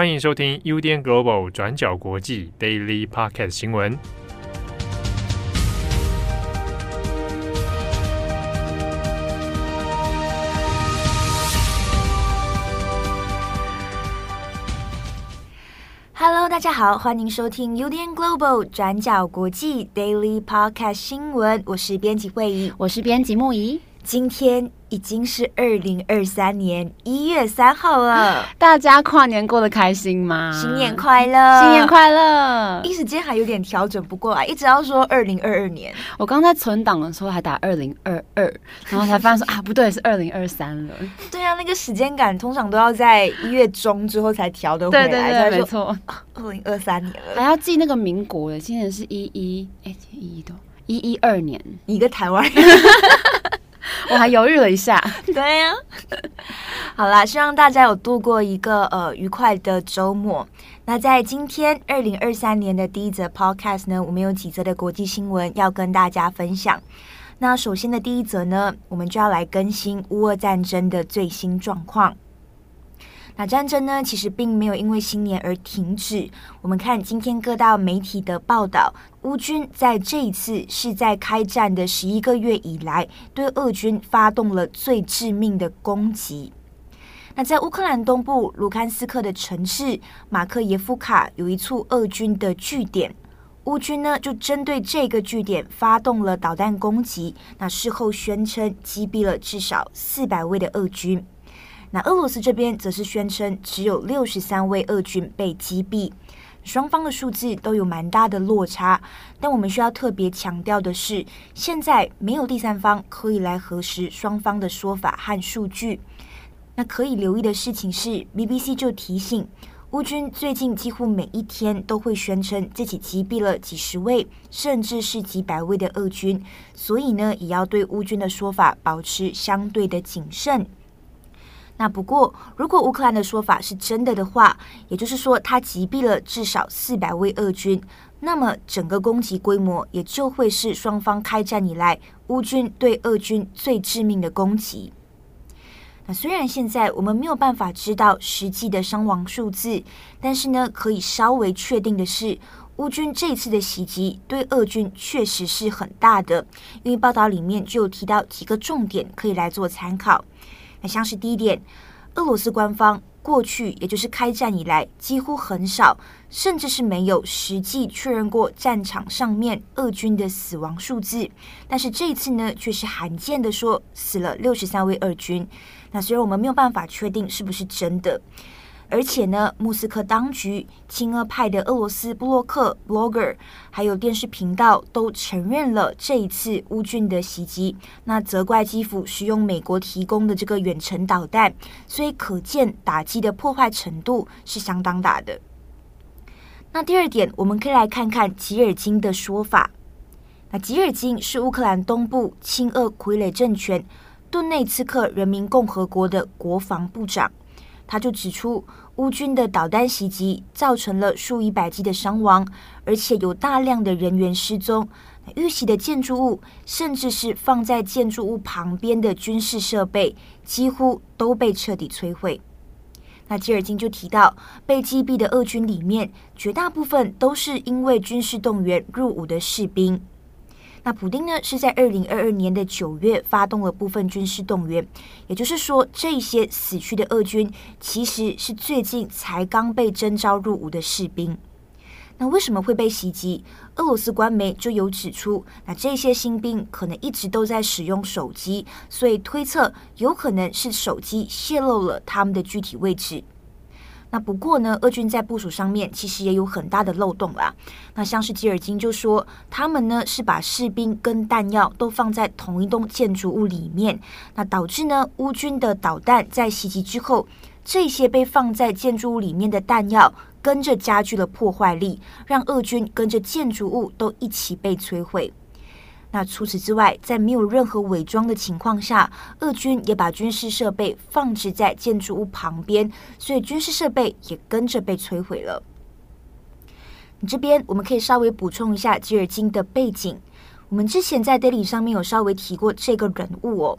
欢迎收听 UDN Global 转角国际 Daily Podcast 新闻。Hello，大家好，欢迎收听 UDN Global 转角国际 Daily Podcast 新闻。我是编辑慧仪，我是编辑木仪。今天已经是二零二三年一月三号了，大家跨年过得开心吗？新年快乐，新年快乐！一时间还有点调整不过来，一直要说二零二二年。我刚在存档的时候还打二零二二，然后才发现说 啊，不对，是二零二三了。对啊，那个时间感通常都要在一月中之后才调得回来。对对对，没错，二零二三年了，还要记那个民国的，今年是一一哎，一一多一一二年，一个台湾人。我还犹豫了一下，对呀、好啦，希望大家有度过一个呃愉快的周末。那在今天二零二三年的第一则 Podcast 呢，我们有几则的国际新闻要跟大家分享。那首先的第一则呢，我们就要来更新乌俄战争的最新状况。那战争呢，其实并没有因为新年而停止。我们看今天各大媒体的报道，乌军在这一次是在开战的十一个月以来，对俄军发动了最致命的攻击。那在乌克兰东部卢甘斯克的城市马克耶夫卡有一处俄军的据点，乌军呢就针对这个据点发动了导弹攻击。那事后宣称击毙了至少四百位的俄军。那俄罗斯这边则是宣称只有六十三位俄军被击毙，双方的数字都有蛮大的落差。但我们需要特别强调的是，现在没有第三方可以来核实双方的说法和数据。那可以留意的事情是，BBC 就提醒，乌军最近几乎每一天都会宣称自己击毙了几十位，甚至是几百位的俄军，所以呢，也要对乌军的说法保持相对的谨慎。那不过，如果乌克兰的说法是真的的话，也就是说他击毙了至少四百位俄军，那么整个攻击规模也就会是双方开战以来乌军对俄军最致命的攻击。那虽然现在我们没有办法知道实际的伤亡数字，但是呢，可以稍微确定的是，乌军这次的袭击对俄军确实是很大的，因为报道里面就有提到几个重点可以来做参考。那像是第一点，俄罗斯官方过去也就是开战以来，几乎很少，甚至是没有实际确认过战场上面俄军的死亡数字。但是这一次呢，却是罕见的说死了六十三位俄军。那虽然我们没有办法确定是不是真的。而且呢，莫斯科当局、亲俄派的俄罗斯布洛克 （blogger） 还有电视频道都承认了这一次乌军的袭击，那责怪基辅使用美国提供的这个远程导弹，所以可见打击的破坏程度是相当大的。那第二点，我们可以来看看吉尔金的说法。那吉尔金是乌克兰东部亲俄傀儡政权顿内茨克人民共和国的国防部长。他就指出，乌军的导弹袭击造成了数以百计的伤亡，而且有大量的人员失踪。遇袭的建筑物，甚至是放在建筑物旁边的军事设备，几乎都被彻底摧毁。那吉尔金就提到，被击毙的俄军里面，绝大部分都是因为军事动员入伍的士兵。那普丁呢，是在二零二二年的九月发动了部分军事动员，也就是说，这些死去的俄军其实是最近才刚被征召入伍的士兵。那为什么会被袭击？俄罗斯官媒就有指出，那这些新兵可能一直都在使用手机，所以推测有可能是手机泄露了他们的具体位置。那不过呢，俄军在部署上面其实也有很大的漏洞啦。那像是吉尔金就说，他们呢是把士兵跟弹药都放在同一栋建筑物里面，那导致呢乌军的导弹在袭击之后，这些被放在建筑物里面的弹药跟着加剧了破坏力，让俄军跟着建筑物都一起被摧毁。那除此之外，在没有任何伪装的情况下，俄军也把军事设备放置在建筑物旁边，所以军事设备也跟着被摧毁了。你这边我们可以稍微补充一下吉尔金的背景。我们之前在 Daily 上面有稍微提过这个人物哦。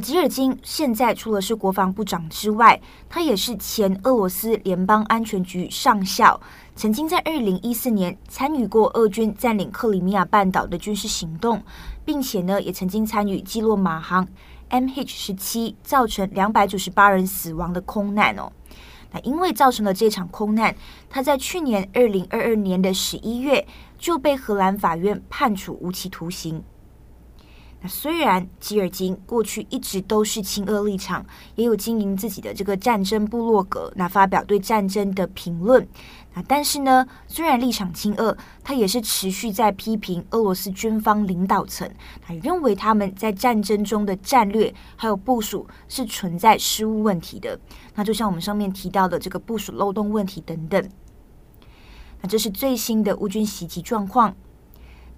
吉尔金现在除了是国防部长之外，他也是前俄罗斯联邦安全局上校，曾经在二零一四年参与过俄军占领克里米亚半岛的军事行动，并且呢，也曾经参与击落马航 MH 十七，造成两百九十八人死亡的空难哦。那因为造成了这场空难，他在去年二零二二年的十一月就被荷兰法院判处无期徒刑。那虽然吉尔金过去一直都是亲俄立场，也有经营自己的这个战争部落格，那发表对战争的评论。那但是呢，虽然立场亲俄，他也是持续在批评俄罗斯军方领导层，他认为他们在战争中的战略还有部署是存在失误问题的。那就像我们上面提到的这个部署漏洞问题等等。那这是最新的乌军袭击状况。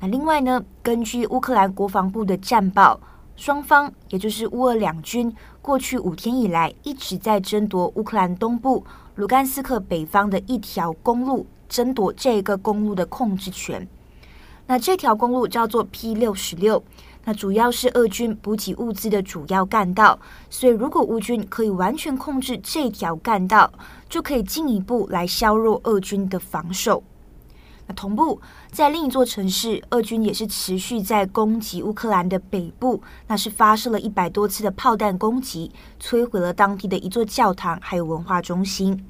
那另外呢，根据乌克兰国防部的战报，双方也就是乌俄两军，过去五天以来一直在争夺乌克兰东部卢甘斯克北方的一条公路，争夺这个公路的控制权。那这条公路叫做 P 六十六，那主要是俄军补给物资的主要干道。所以，如果乌军可以完全控制这条干道，就可以进一步来削弱俄军的防守。同步在另一座城市，俄军也是持续在攻击乌克兰的北部，那是发射了一百多次的炮弹攻击，摧毁了当地的一座教堂，还有文化中心。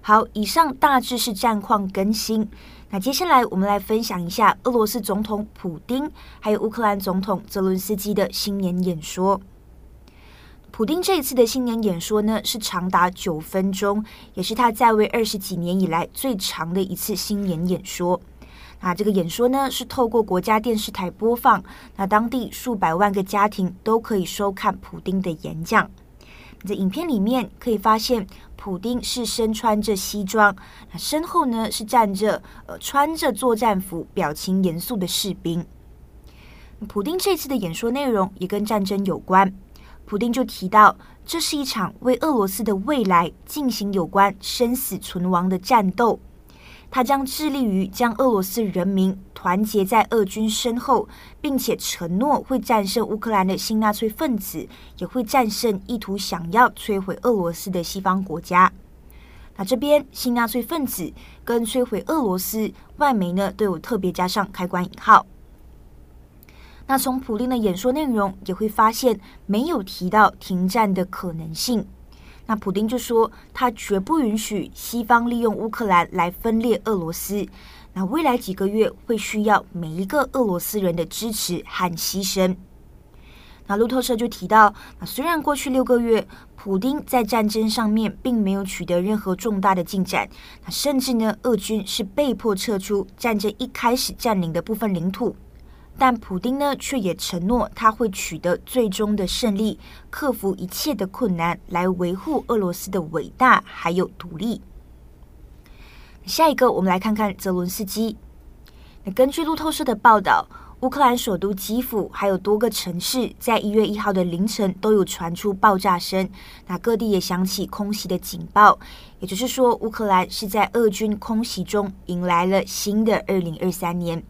好，以上大致是战况更新。那接下来我们来分享一下俄罗斯总统普丁，还有乌克兰总统泽伦斯基的新年演说。普丁这一次的新年演说呢，是长达九分钟，也是他在位二十几年以来最长的一次新年演说。那这个演说呢，是透过国家电视台播放，那当地数百万个家庭都可以收看普丁的演讲。在影片里面可以发现，普丁是身穿着西装，那身后呢是站着呃穿着作战服、表情严肃的士兵。普丁这次的演说内容也跟战争有关。普丁就提到，这是一场为俄罗斯的未来进行有关生死存亡的战斗。他将致力于将俄罗斯人民团结在俄军身后，并且承诺会战胜乌克兰的新纳粹分子，也会战胜意图想要摧毁俄罗斯的西方国家。那这边新纳粹分子跟摧毁俄罗斯，外媒呢都有特别加上开关引号。那从普丁的演说内容也会发现，没有提到停战的可能性。那普丁就说，他绝不允许西方利用乌克兰来分裂俄罗斯。那未来几个月会需要每一个俄罗斯人的支持和牺牲。那路透社就提到，那虽然过去六个月，普丁在战争上面并没有取得任何重大的进展，那甚至呢，俄军是被迫撤出战争一开始占领的部分领土。但普丁呢，却也承诺他会取得最终的胜利，克服一切的困难，来维护俄罗斯的伟大还有独立。下一个，我们来看看泽伦斯基。那根据路透社的报道，乌克兰首都基辅还有多个城市，在一月一号的凌晨都有传出爆炸声，那各地也响起空袭的警报。也就是说，乌克兰是在俄军空袭中迎来了新的二零二三年。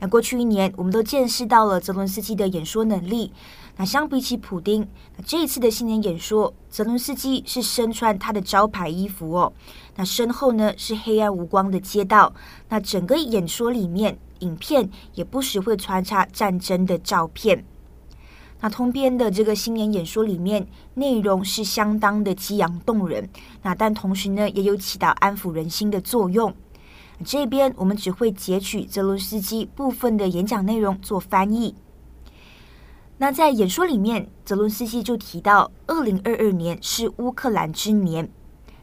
那过去一年，我们都见识到了泽伦斯基的演说能力。那相比起普丁，那这一次的新年演说，泽伦斯基是身穿他的招牌衣服哦。那身后呢是黑暗无光的街道。那整个演说里面，影片也不时会穿插战争的照片。那通篇的这个新年演说里面，内容是相当的激昂动人。那但同时呢，也有起到安抚人心的作用。这边我们只会截取泽伦斯基部分的演讲内容做翻译。那在演说里面，泽伦斯基就提到，二零二二年是乌克兰之年。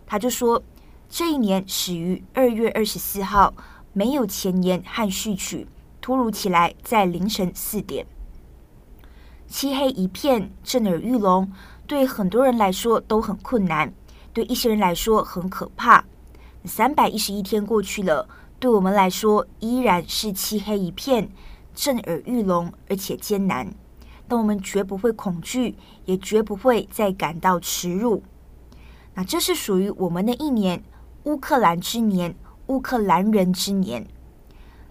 他就说，这一年始于二月二十四号，没有前言和序曲，突如其来，在凌晨四点，漆黑一片，震耳欲聋，对很多人来说都很困难，对一些人来说很可怕。三百一十一天过去了，对我们来说依然是漆黑一片、震耳欲聋，而且艰难。但我们绝不会恐惧，也绝不会再感到耻辱。那这是属于我们的一年，乌克兰之年，乌克兰人之年。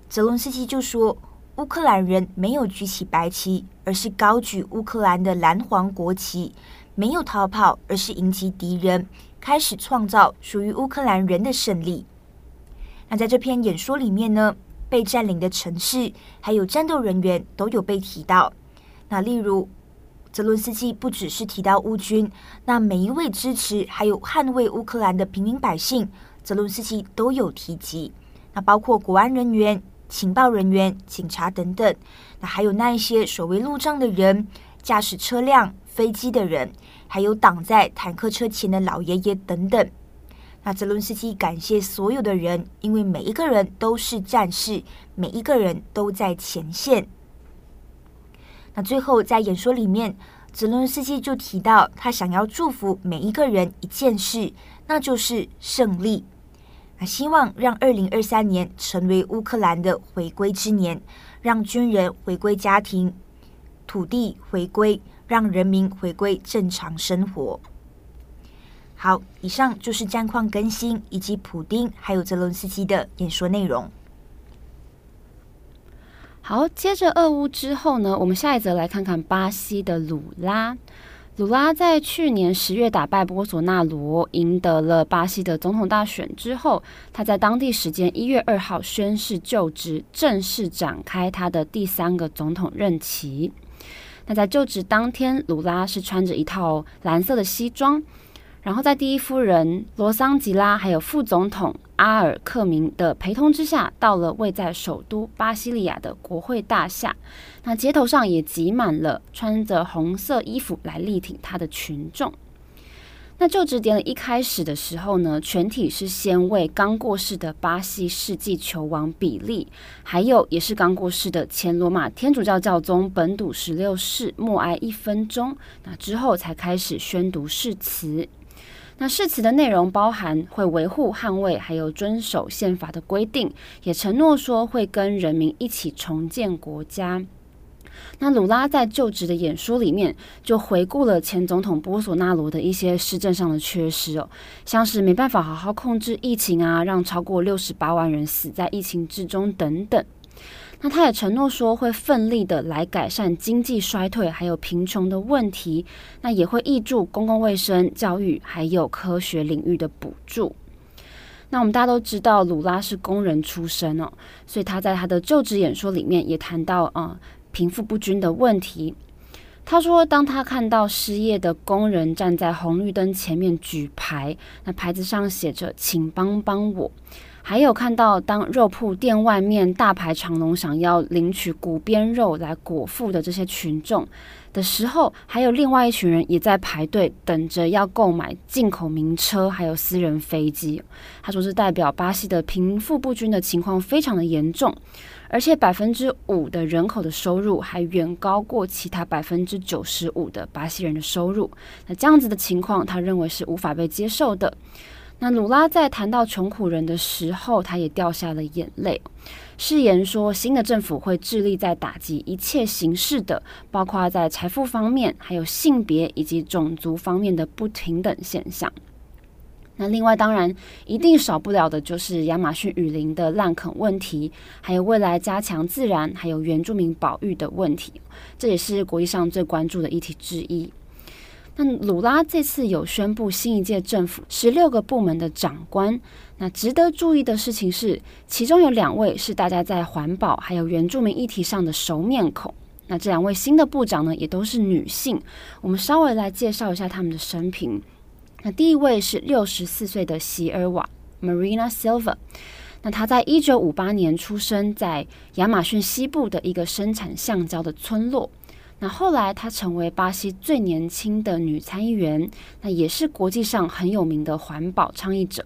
泽伦斯基就说：“乌克兰人没有举起白旗，而是高举乌克兰的蓝黄国旗；没有逃跑，而是迎击敌人，开始创造属于乌克兰人的胜利。那在这篇演说里面呢，被占领的城市还有战斗人员都有被提到。那例如，泽伦斯基不只是提到乌军，那每一位支持还有捍卫乌克兰的平民百姓，泽伦斯基都有提及。那包括国安人员。情报人员、警察等等，那还有那一些守卫路障的人、驾驶车辆、飞机的人，还有挡在坦克车前的老爷爷等等。那泽伦斯基感谢所有的人，因为每一个人都是战士，每一个人都在前线。那最后在演说里面，泽伦斯基就提到，他想要祝福每一个人一件事，那就是胜利。那希望让二零二三年成为乌克兰的回归之年，让军人回归家庭，土地回归，让人民回归正常生活。好，以上就是战况更新以及普丁还有泽伦斯基的演说内容。好，接着俄乌之后呢，我们下一则来看看巴西的鲁拉。鲁拉在去年十月打败波索纳罗，赢得了巴西的总统大选之后，他在当地时间一月二号宣誓就职，正式展开他的第三个总统任期。那在就职当天，卢拉是穿着一套蓝色的西装。然后在第一夫人罗桑吉拉还有副总统阿尔克明的陪同之下，到了位在首都巴西利亚的国会大厦。那街头上也挤满了穿着红色衣服来力挺他的群众。那就职典礼一开始的时候呢，全体是先为刚过世的巴西世纪球王比利，还有也是刚过世的前罗马天主教教宗本笃十六世默哀一分钟。那之后才开始宣读誓词。那誓词的内容包含会维护、捍卫，还有遵守宪法的规定，也承诺说会跟人民一起重建国家。那鲁拉在就职的演说里面，就回顾了前总统波索纳罗的一些施政上的缺失哦，像是没办法好好控制疫情啊，让超过六十八万人死在疫情之中等等。那他也承诺说会奋力的来改善经济衰退还有贫穷的问题，那也会挹注公共卫生、教育还有科学领域的补助。那我们大家都知道，鲁拉是工人出身哦，所以他在他的就职演说里面也谈到啊贫富不均的问题。他说，当他看到失业的工人站在红绿灯前面举牌，那牌子上写着“请帮帮我”。还有看到，当肉铺店外面大排长龙，想要领取骨边肉来果腹的这些群众的时候，还有另外一群人也在排队等着要购买进口名车，还有私人飞机。他说是代表巴西的贫富不均的情况非常的严重，而且百分之五的人口的收入还远高过其他百分之九十五的巴西人的收入。那这样子的情况，他认为是无法被接受的。那鲁拉在谈到穷苦人的时候，他也掉下了眼泪，誓言说新的政府会致力在打击一切形式的，包括在财富方面、还有性别以及种族方面的不平等现象。那另外当然一定少不了的就是亚马逊雨林的滥垦问题，还有未来加强自然还有原住民保育的问题，这也是国际上最关注的议题之一。那鲁拉这次有宣布新一届政府十六个部门的长官。那值得注意的事情是，其中有两位是大家在环保还有原住民议题上的熟面孔。那这两位新的部长呢，也都是女性。我们稍微来介绍一下他们的生平。那第一位是六十四岁的席尔瓦 （Marina Silva）。那她在一九五八年出生在亚马逊西部的一个生产橡胶的村落。那后来，她成为巴西最年轻的女参议员，那也是国际上很有名的环保倡议者。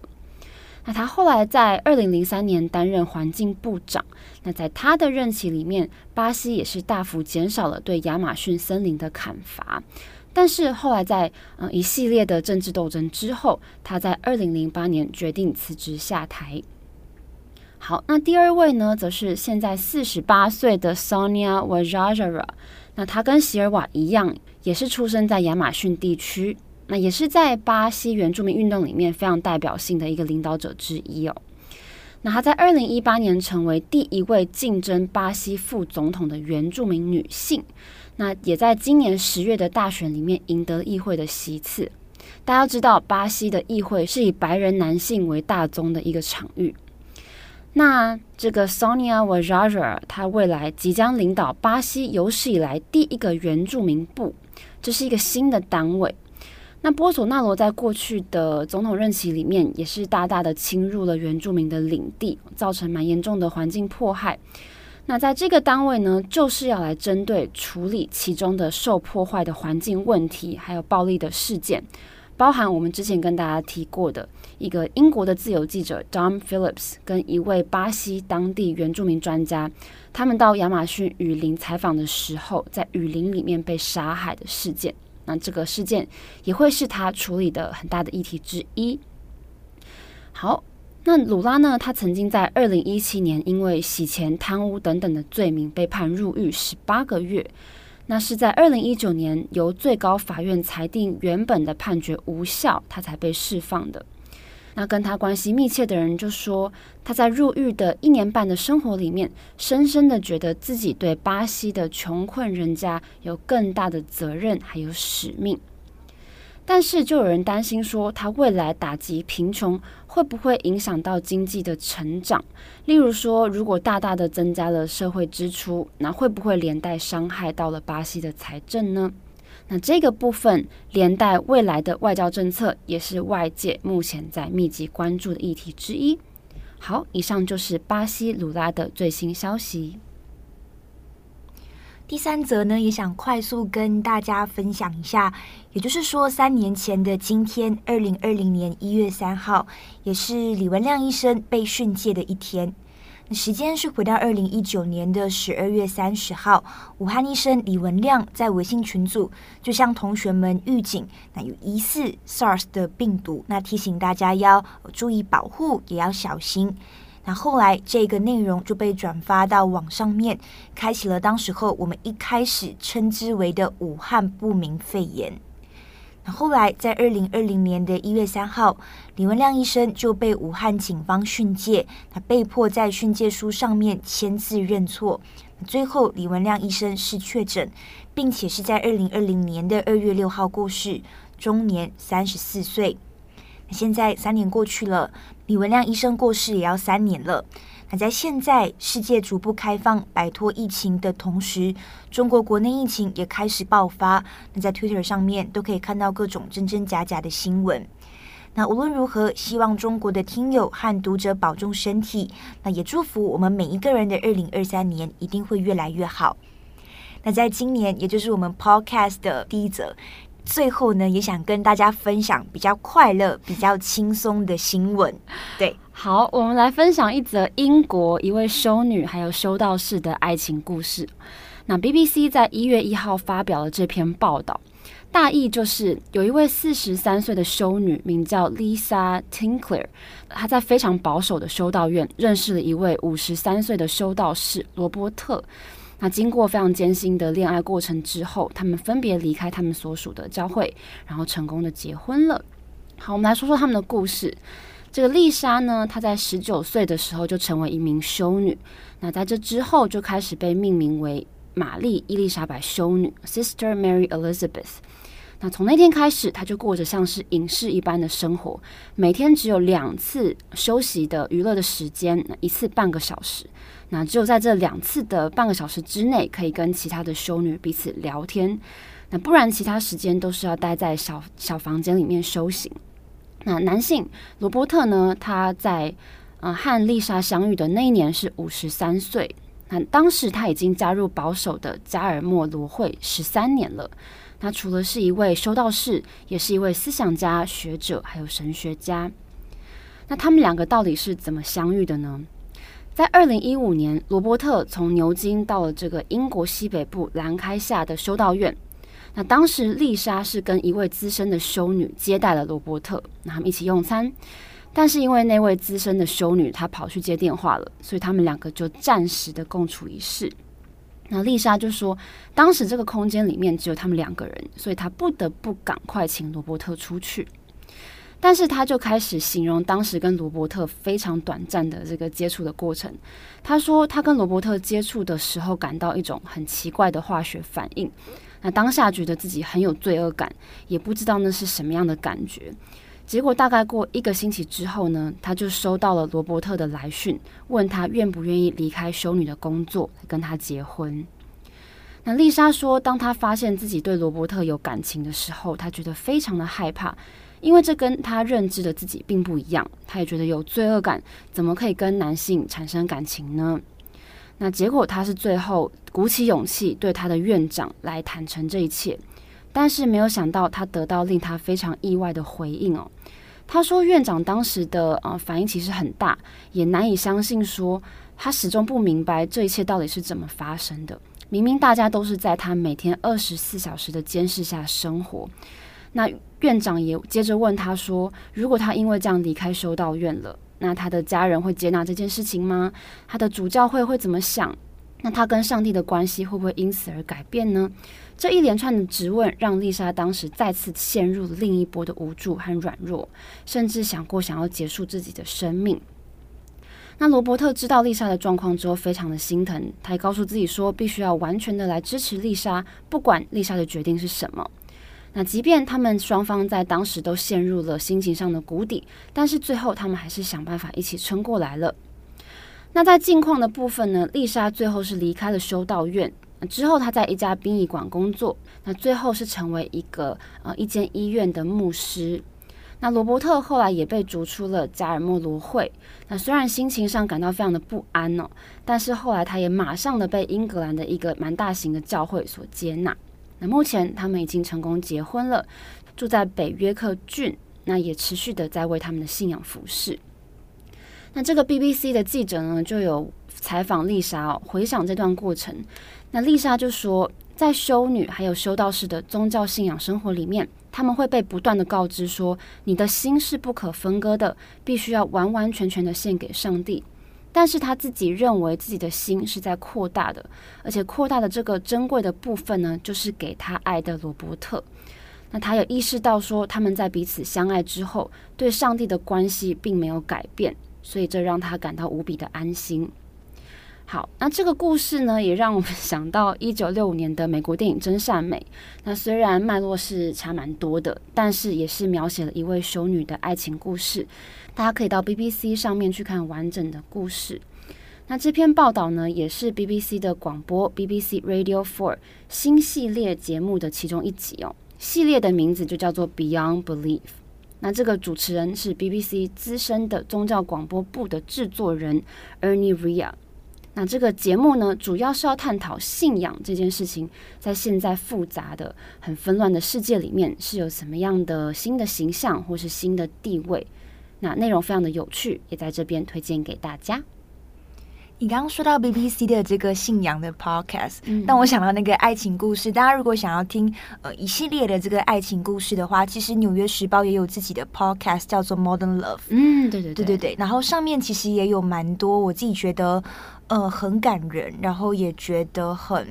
那她后来在二零零三年担任环境部长。那在她的任期里面，巴西也是大幅减少了对亚马逊森林的砍伐。但是后来在嗯一系列的政治斗争之后，他在二零零八年决定辞职下台。好，那第二位呢，则是现在四十八岁的 Sonia Wajajara。那他跟席尔瓦一样，也是出生在亚马逊地区，那也是在巴西原住民运动里面非常代表性的一个领导者之一哦。那她在二零一八年成为第一位竞争巴西副总统的原住民女性，那也在今年十月的大选里面赢得议会的席次。大家知道，巴西的议会是以白人男性为大宗的一个场域。那这个 Sonia Guajajara，她未来即将领导巴西有史以来第一个原住民部，这是一个新的单位。那波索纳罗在过去的总统任期里面，也是大大的侵入了原住民的领地，造成蛮严重的环境迫害。那在这个单位呢，就是要来针对处理其中的受破坏的环境问题，还有暴力的事件，包含我们之前跟大家提过的一个英国的自由记者 Dom Phillips，跟一位巴西当地原住民专家，他们到亚马逊雨林采访的时候，在雨林里面被杀害的事件。那这个事件也会是他处理的很大的议题之一。好，那鲁拉呢？他曾经在二零一七年因为洗钱、贪污等等的罪名被判入狱十八个月。那是在二零一九年由最高法院裁定原本的判决无效，他才被释放的。那跟他关系密切的人就说，他在入狱的一年半的生活里面，深深的觉得自己对巴西的穷困人家有更大的责任还有使命。但是就有人担心说，他未来打击贫穷会不会影响到经济的成长？例如说，如果大大的增加了社会支出，那会不会连带伤害到了巴西的财政呢？那这个部分连带未来的外交政策，也是外界目前在密集关注的议题之一。好，以上就是巴西鲁拉的最新消息。第三则呢，也想快速跟大家分享一下，也就是说，三年前的今天，二零二零年一月三号，也是李文亮医生被训诫的一天。时间是回到二零一九年的十二月三十号，武汉医生李文亮在微信群组就向同学们预警，那有疑似 SARS 的病毒，那提醒大家要注意保护，也要小心。那后来这个内容就被转发到网上面，开启了当时候我们一开始称之为的武汉不明肺炎。那后来，在二零二零年的一月三号，李文亮医生就被武汉警方训诫，他被迫在训诫书上面签字认错。最后，李文亮医生是确诊，并且是在二零二零年的二月六号过世，终年三十四岁。现在三年过去了，李文亮医生过世也要三年了。那在现在世界逐步开放、摆脱疫情的同时，中国国内疫情也开始爆发。那在 Twitter 上面都可以看到各种真真假假的新闻。那无论如何，希望中国的听友和读者保重身体。那也祝福我们每一个人的二零二三年一定会越来越好。那在今年，也就是我们 Podcast 的第一则。最后呢，也想跟大家分享比较快乐、比较轻松的新闻。对，好，我们来分享一则英国一位修女还有修道士的爱情故事。那 BBC 在一月一号发表了这篇报道，大意就是有一位四十三岁的修女，名叫 Lisa Tinkler，她在非常保守的修道院认识了一位五十三岁的修道士罗伯特。那经过非常艰辛的恋爱过程之后，他们分别离开他们所属的教会，然后成功的结婚了。好，我们来说说他们的故事。这个丽莎呢，她在十九岁的时候就成为一名修女。那在这之后，就开始被命名为玛丽伊丽莎白修女 （Sister Mary Elizabeth）。那从那天开始，她就过着像是隐士一般的生活，每天只有两次休息的娱乐的时间，一次半个小时。那只有在这两次的半个小时之内，可以跟其他的修女彼此聊天。那不然，其他时间都是要待在小小房间里面修行。那男性罗伯特呢？他在呃和丽莎相遇的那一年是五十三岁。那当时他已经加入保守的加尔默罗会十三年了。他除了是一位修道士，也是一位思想家、学者，还有神学家。那他们两个到底是怎么相遇的呢？在二零一五年，罗伯特从牛津到了这个英国西北部兰开夏的修道院。那当时丽莎是跟一位资深的修女接待了罗伯特，那他们一起用餐。但是因为那位资深的修女她跑去接电话了，所以他们两个就暂时的共处一室。那丽莎就说，当时这个空间里面只有他们两个人，所以她不得不赶快请罗伯特出去。但是他就开始形容当时跟罗伯特非常短暂的这个接触的过程。他说他跟罗伯特接触的时候，感到一种很奇怪的化学反应。那当下觉得自己很有罪恶感，也不知道那是什么样的感觉。结果大概过一个星期之后呢，他就收到了罗伯特的来讯，问他愿不愿意离开修女的工作，跟他结婚。那丽莎说，当她发现自己对罗伯特有感情的时候，她觉得非常的害怕。因为这跟他认知的自己并不一样，他也觉得有罪恶感，怎么可以跟男性产生感情呢？那结果他是最后鼓起勇气对他的院长来坦诚这一切，但是没有想到他得到令他非常意外的回应哦。他说院长当时的呃反应其实很大，也难以相信，说他始终不明白这一切到底是怎么发生的。明明大家都是在他每天二十四小时的监视下生活。那院长也接着问他说：“如果他因为这样离开修道院了，那他的家人会接纳这件事情吗？他的主教会会怎么想？那他跟上帝的关系会不会因此而改变呢？”这一连串的质问让丽莎当时再次陷入了另一波的无助和软弱，甚至想过想要结束自己的生命。那罗伯特知道丽莎的状况之后，非常的心疼，他也告诉自己说，必须要完全的来支持丽莎，不管丽莎的决定是什么。那即便他们双方在当时都陷入了心情上的谷底，但是最后他们还是想办法一起撑过来了。那在近况的部分呢，丽莎最后是离开了修道院，之后他在一家殡仪馆工作，那最后是成为一个呃一间医院的牧师。那罗伯特后来也被逐出了加尔默罗会，那虽然心情上感到非常的不安哦，但是后来他也马上的被英格兰的一个蛮大型的教会所接纳。那目前他们已经成功结婚了，住在北约克郡，那也持续的在为他们的信仰服侍。那这个 BBC 的记者呢，就有采访丽莎哦，回想这段过程。那丽莎就说，在修女还有修道士的宗教信仰生活里面，他们会被不断的告知说，你的心是不可分割的，必须要完完全全的献给上帝。但是他自己认为自己的心是在扩大的，而且扩大的这个珍贵的部分呢，就是给他爱的罗伯特。那他有意识到说，他们在彼此相爱之后，对上帝的关系并没有改变，所以这让他感到无比的安心。好，那这个故事呢，也让我们 想到一九六五年的美国电影《真善美》。那虽然脉络是差蛮多的，但是也是描写了一位修女的爱情故事。大家可以到 BBC 上面去看完整的故事。那这篇报道呢，也是 BBC 的广播 BBC Radio Four 新系列节目的其中一集哦。系列的名字就叫做 Beyond Belief。那这个主持人是 BBC 资深的宗教广播部的制作人 Ernie Ria。那这个节目呢，主要是要探讨信仰这件事情，在现在复杂的、很纷乱的世界里面，是有什么样的新的形象或是新的地位？那内容非常的有趣，也在这边推荐给大家。你刚刚说到 BBC 的这个信仰的 podcast，让、嗯、我想到那个爱情故事。大家如果想要听呃一系列的这个爱情故事的话，其实《纽约时报》也有自己的 podcast，叫做 Modern Love。嗯，对对对对对对。然后上面其实也有蛮多我自己觉得呃很感人，然后也觉得很。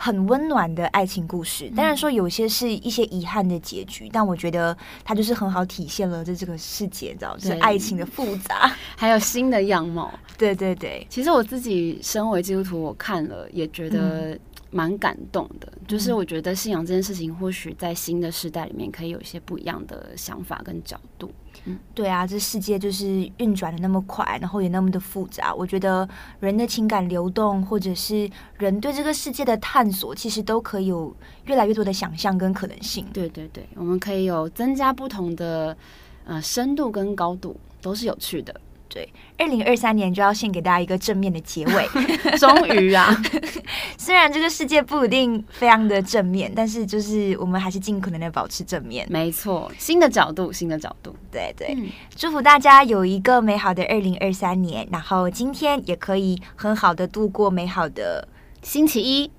很温暖的爱情故事，当然说有些是一些遗憾的结局，嗯、但我觉得它就是很好体现了这这个世界，知道就是爱情的复杂，还有新的样貌。对对对，其实我自己身为基督徒，我看了也觉得蛮感动的。嗯、就是我觉得信仰这件事情，或许在新的时代里面，可以有一些不一样的想法跟角度。嗯，对啊，这世界就是运转的那么快，然后也那么的复杂。我觉得人的情感流动，或者是人对这个世界的探索，其实都可以有越来越多的想象跟可能性。对对对，我们可以有增加不同的呃深度跟高度，都是有趣的。对，二零二三年就要献给大家一个正面的结尾。终于啊，虽然这个世界不一定非常的正面，但是就是我们还是尽可能的保持正面。没错，新的角度，新的角度。对对，嗯、祝福大家有一个美好的二零二三年，然后今天也可以很好的度过美好的星期一、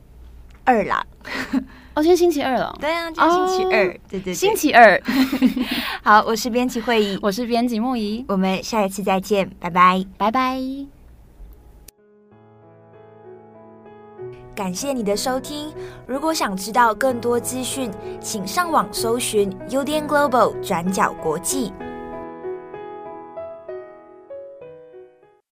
二啦。今天星期二了，对啊，今天星期二，哦、对，对对，星期二。好，我是编辑会议，我是编辑木仪，我们下一次再见，拜拜，拜拜。感谢你的收听。如果想知道更多资讯，请上网搜寻 UDN Global 转角国际。